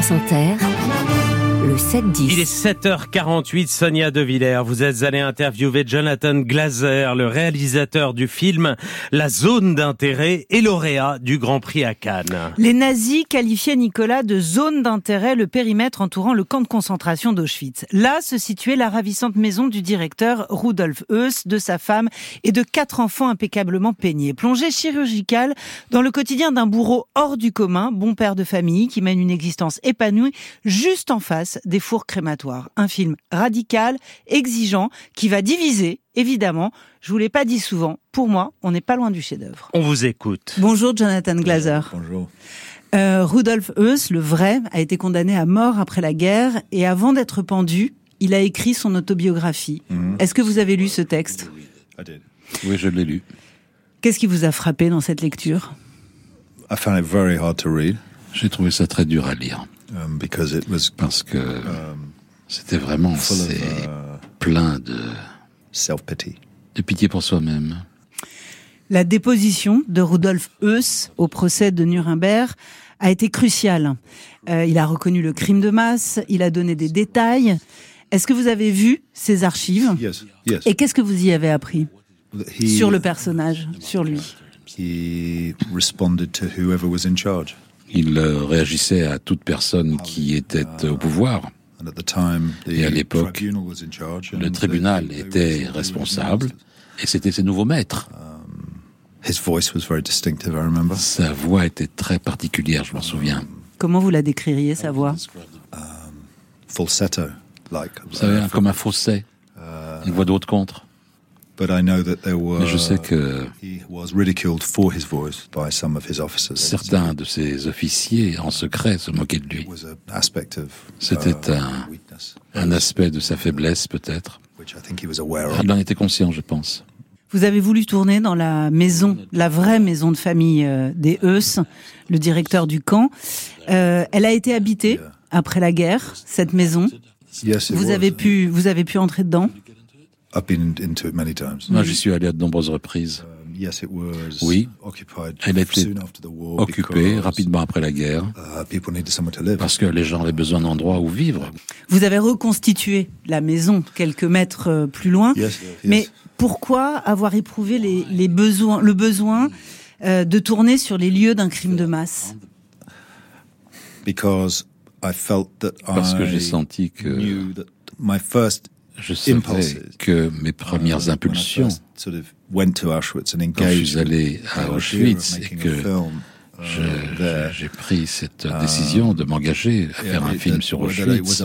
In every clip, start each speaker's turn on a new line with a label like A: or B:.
A: France Inter, le 7-10.
B: Il est 7h48, Sonia De Villers. Vous êtes allé interviewer Jonathan Glazer, le réalisateur du film La zone d'intérêt et lauréat du Grand Prix à Cannes.
C: Les nazis qualifiaient Nicolas de zone d'intérêt le périmètre entourant le camp de concentration d'Auschwitz. Là se situait la ravissante maison du directeur Rudolf Heuss, de sa femme et de quatre enfants impeccablement peignés. Plongée chirurgicale dans le quotidien d'un bourreau hors du commun, bon père de famille qui mène une existence épanouie juste en face des fours crématoires. Un film radical, exigeant, qui va diviser, évidemment. Je vous l'ai pas dit souvent. Pour moi, on n'est pas loin du chef-d'œuvre.
B: On vous écoute.
C: Bonjour Jonathan Glazer.
D: Bonjour.
C: Euh, Rudolf Heuss, le vrai, a été condamné à mort après la guerre et avant d'être pendu, il a écrit son autobiographie. Est-ce que vous avez lu ce texte?
D: I did.
E: Oui, je l'ai lu.
C: Qu'est-ce qui vous a frappé dans cette lecture?
D: I found it very hard to read
E: J'ai trouvé ça très dur à lire
D: um, because it was
E: parce que
D: um,
E: c'était vraiment
D: full of
E: c'est
D: uh,
E: plein de,
D: self-pity.
E: de pitié pour soi-même.
C: La déposition de Rudolf Heuss au procès de Nuremberg a été cruciale. Euh, il a reconnu le crime de masse, il a donné des détails. Est-ce que vous avez vu ces archives
D: Yes, yes.
C: Et qu'est-ce que vous y avez appris
D: He,
C: sur le personnage, sur lui?
D: He responded to whoever was in charge.
E: Il euh, réagissait à toute personne qui était au pouvoir.
D: And at the time, the
E: Et à l'époque, Le tribunal était responsable et c'était ses nouveaux maîtres.
D: His voice was very distinctive, I remember.
E: Sa voix était très particulière, je m'en souviens.
C: Comment vous la décririez, sa voix?
D: Falsetto, like.
E: Vous savez,
D: uh,
E: comme un fausset, une voix d'autre contre. Mais je sais que
D: he was ridiculed for his voice by some of his officers.
E: certains de ses officiers en secret se moquaient de lui.
D: It was an aspect of
E: C'était
D: uh,
E: un- aspect de sa faiblesse, peut-être.
D: which I think he was aware of.
E: Il en était conscient, je pense.
C: Vous avez voulu tourner dans la maison, la vraie maison de famille euh, des Heuss, le directeur du camp. Euh, elle a été habitée après la guerre, cette maison. Avez pu, vous avez pu entrer dedans?
D: I've been into it many times.
E: Moi, j'y suis allé à de nombreuses reprises.
D: Um, yes, it was.
E: Oui.
D: occupied.
E: Elle était
D: soon after the war
E: Occupée rapidement après la guerre,
D: Uh, people needed somewhere to live.
E: parce que les gens avaient besoin d'endroits où vivre.
C: Vous avez reconstitué la maison quelques mètres euh, plus loin. Mais pourquoi avoir éprouvé les, les besoins, le besoin euh, de tourner sur les lieux d'un crime de masse?
D: Because I felt that
E: Parce que j'ai senti que je savais que mes
D: uh,
E: premières impulsions, quand je suis allé à Auschwitz et que
D: uh,
E: j'ai pris cette décision de m'engager à faire un film sur Auschwitz.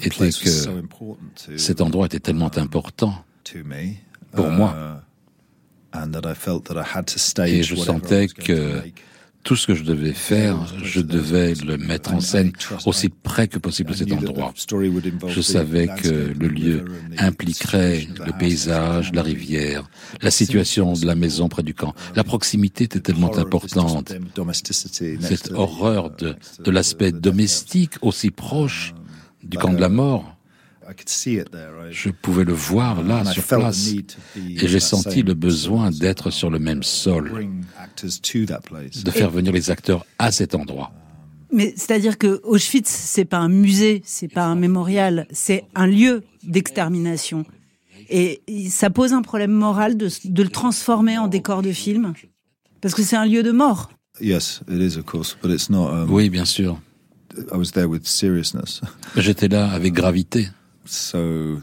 E: était que
D: important
E: Cet endroit était tellement important
D: to me.
E: pour
D: uh,
E: moi.
D: And that I felt that I had to stage
E: et je sentais que. Tout ce que je devais faire, je devais le mettre en scène aussi près que possible de cet endroit. Je savais que le lieu impliquerait le paysage, la rivière, la situation de la maison près du camp. La proximité était tellement importante. Cette horreur de,
D: to
E: de l'aspect domestique aussi proche du camp de la mort. Je pouvais le voir là, sur
D: felt the
E: place.
D: need to be
E: Et j'ai senti
D: same
E: le besoin d'être sur le même sol,
D: bring actors to that place.
E: de faire venir les acteurs à cet endroit.
C: Mais c'est-à-dire que Auschwitz, c'est pas un musée, c'est pas un mémorial, c'est un lieu d'extermination. Et ça pose un problème moral de, de le transformer en décor de film, parce que c'est un lieu de mort.
D: Yes, it is of course, but it's not. Um,
E: Oui, bien sûr.
D: I was there with seriousness,
E: J'étais là avec gravité.
D: So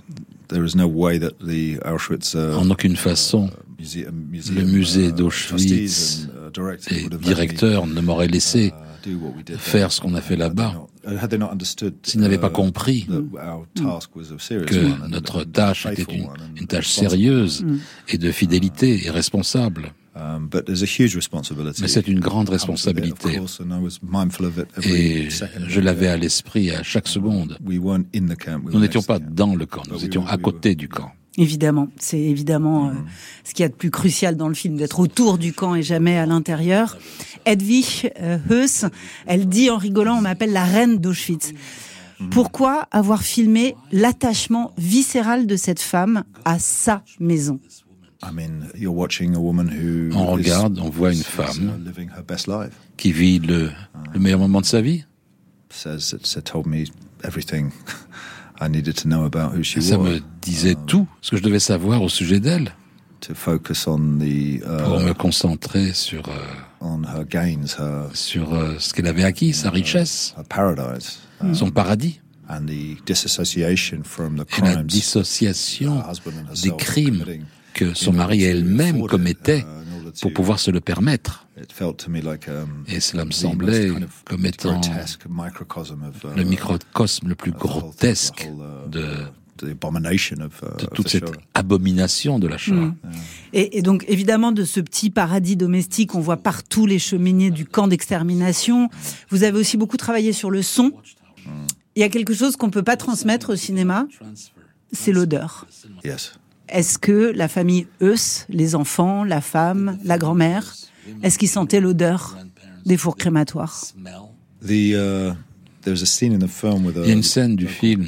D: there is no way that the Auschwitz uh,
E: En aucune façon,
D: museum,
E: le musée
D: uh,
E: d'Auschwitz,
D: uh, me,
E: directeurs ne m'auraient laissé
D: uh, do what we did
E: faire
D: there.
E: ce qu'on a fait
D: Had they
E: là-bas.
D: not- had they not understood,
E: s'ils n'avaient pas
D: uh,
E: compris
D: that our task was a serious
E: que notre
D: and
E: tâche
D: a
E: était
D: faithful
E: une,
D: one and
E: une tâche
D: responsible.
E: sérieuse et de fidélité et responsable.
D: Um, but there's a huge responsibility.
E: Mais c'est une grande responsabilité.
D: course, and I was mindful of it every
E: Et je l'avais à l'esprit à chaque seconde.
D: We weren't in the camp. we
E: Nous n'étions pas
D: to the camp.
E: dans le camp, nous
D: we
E: étions
D: were-
E: à côté du camp.
C: Évidemment, c'est évidemment euh, ce qu'il y a de plus crucial dans le film, d'être autour du camp et jamais à l'intérieur. Edwige euh, Heuss, elle dit en rigolant, on m'appelle la reine d'Auschwitz. Pourquoi avoir filmé l'attachement viscéral de cette femme à sa maison?
D: I mean, you're watching a woman who
E: On regarde, on voit une femme
D: uh, living her best life.
E: qui vit le, le meilleur moment de sa vie.
D: says it, it told me everything I needed to know about who she
E: Ça
D: was.
E: me disait tout ce que je devais savoir au sujet d'elle
D: the
E: pour
D: uh,
E: me concentrer sur euh,
D: on her gains, her,
E: sur euh, ce qu'elle avait acquis, sa richesse,
D: uh,
E: son paradis,
D: and the disassociation from the
E: et la
D: crimes
E: dissociation des crimes que son mari
D: to
E: elle-même
D: order
E: pour pouvoir se le permettre.
D: It felt to me like, um,
E: Et cela me
D: the
E: semblait comme étant
D: uh,
E: le microcosme le plus grotesque
D: uh,
E: de,
D: uh,
E: de toute
D: the
E: cette abomination de la Shoah.
C: Et, et donc, évidemment, de ce petit paradis domestique, on voit partout les cheminées du camp d'extermination. Vous avez aussi beaucoup travaillé sur le son. Il y a quelque chose qu'on peut pas transmettre au cinéma, c'est l'odeur.
D: Yes.
C: Est-ce que la famille Eus, les enfants, la femme, la grand-mère, est-ce qu'ils sentaient l'odeur des fours crématoires?
D: The uh,
E: Il y a une scène du film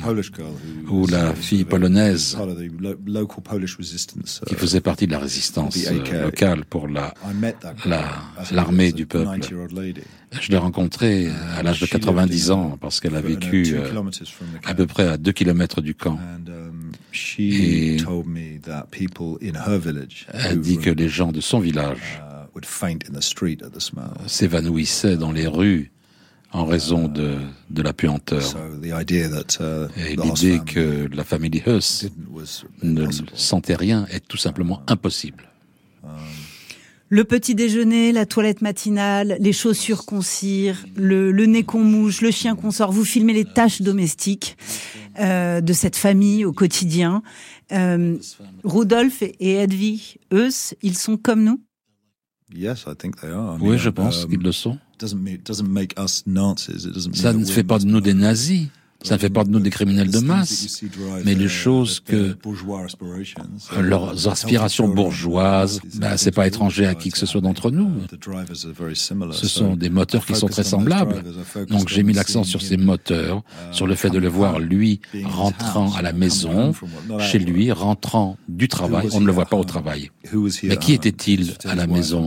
E: où la
D: was
E: fille polonaise
D: resistance.
E: qui
D: uh,
E: faisait partie de la résistance euh, locale pour la... La- l'armée du peuple.
D: 90-year-old lady.
E: Je l'ai rencontrée à l'âge de
D: She lived
E: 90
D: in,
E: ans parce qu'elle a
D: uh,
E: vécu
D: two
E: euh, à peu près à 2 kilomètres du camp.
D: Um,
E: Et-
D: told me that people in her village
E: Elle
D: who
E: dit que les gens de son village
D: uh,
E: s'évanouissaient dans les rues en raison de, de la puanteur.
D: So the idea that uh,
E: Et l'idée que la famille Huss ne sentait rien est tout simplement impossible.
C: Le petit déjeuner, la toilette matinale, les chaussures qu'on cire, le, le nez qu'on mouche, le chien qu'on sort. Vous filmez les tâches domestiques euh, de cette famille au quotidien. Euh, Rudolf et Edwig, eux, ils sont comme nous?
D: Yes, I think they are. I
E: Oui,
D: mean,
E: je pense
D: um,
E: qu'ils le sont.
D: doesn't mean, doesn't make us Nazis. It doesn't mean
E: Ça ne fait pas de nous des nazis, ça ne fait pas de nous des criminels de masse, mais les choses que leurs aspirations bourgeoises, ben, c'est pas étranger à qui que ce soit d'entre nous. Ce sont des moteurs qui sont très semblables. Donc j'ai mis l'accent sur ces moteurs, sur le fait de le voir, lui, rentrant à la maison, chez lui, rentrant du travail. On ne le voit pas au travail. Mais qui était-il à la maison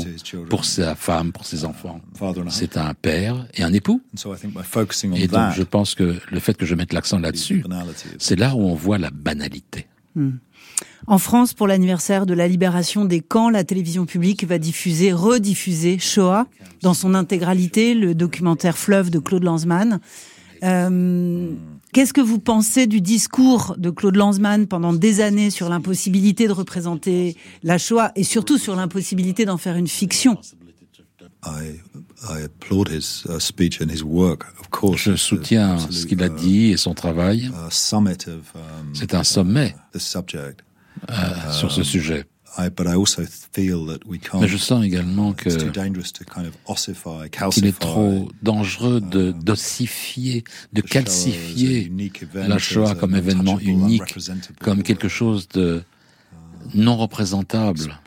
E: pour sa femme, pour ses enfants? C'est un père et un époux. Et donc je pense que le fait que je mette l'accent là-dessus, c'est là où on voit la banalité.
C: En France, pour l'anniversaire de la libération des camps, la télévision publique va diffuser, rediffuser Shoah dans son intégralité, le documentaire Fleuve de Claude Lanzmann. Euh, Qu'est-ce que vous pensez du discours de Claude Lanzmann pendant des années sur l'impossibilité de représenter la Shoah et surtout sur l'impossibilité d'en faire une fiction?
E: Je soutiens ce qu'il a dit et son travail. C'est un sommet euh, sur ce sujet. Mais je sens également que qu'il est trop dangereux de d'ossifier, de calcifier la Shoah comme événement unique, comme quelque chose de non représentable.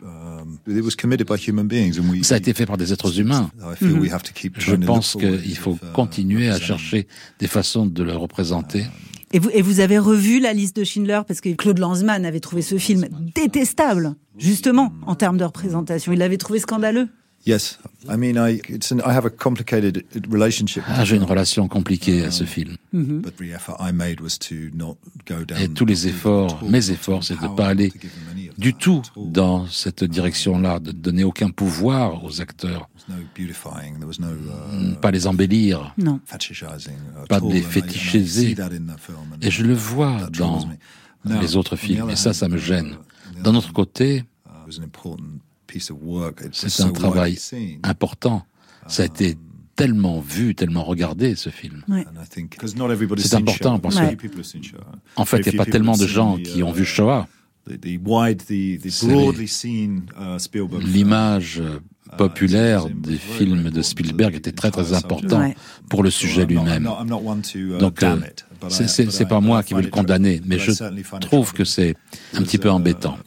E: Ça a été fait par des êtres humains. Je pense qu'il faut continuer à chercher des façons de le représenter.
C: Et vous, et vous avez revu la liste de Schindler parce que Claude Lanzmann avait trouvé ce film détestable, justement, en termes de représentation. Il l'avait trouvé scandaleux.
D: Yes, I mean, I, it's an, I have a complicated relationship.
E: Ah, j'ai une relation compliquée à ce film.
D: But the effort I made was to not go down
E: Et tous les efforts, mes efforts, c'est de ne pas aller du tout dans cette direction-là, de donner aucun pouvoir aux acteurs, pas les embellir,
C: Non.
E: pas de les fétichiser. Et je le vois dans les autres films, et ça, ça me gêne. D'un autre côté, c'est un travail important. Ça a été tellement vu, tellement regardé, ce film.
C: Ouais.
E: C'est important parce
C: Ouais.
E: que, en fait, il n'y a pas tellement de gens qui ont vu Shoah. L'image euh, populaire des films de Spielberg était très très important
C: Ouais.
E: pour le sujet lui-même. Donc, euh, c'est- pas moi qui veux le condamner, mais je trouve que c'est un petit peu embêtant.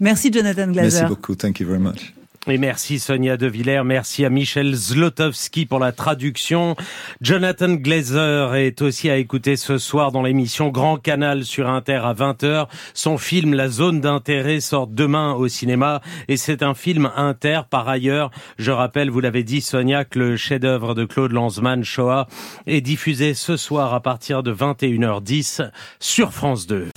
C: Merci Jonathan
D: Merci
C: Glazer.
D: beaucoup. Thank you very much.
B: Et merci Sonia De Villers, merci à Michel Zlotowski pour la traduction. Jonathan Glazer est aussi à écouter ce soir dans l'émission Grand Canal sur Inter à 20h. Son film La zone d'intérêt sort demain au cinéma et c'est un film inter par ailleurs. Je rappelle, vous l'avez dit Sonia, que le chef-d'œuvre de Claude Lanzmann, Shoah, est diffusé ce soir à partir de 21h10 sur France 2.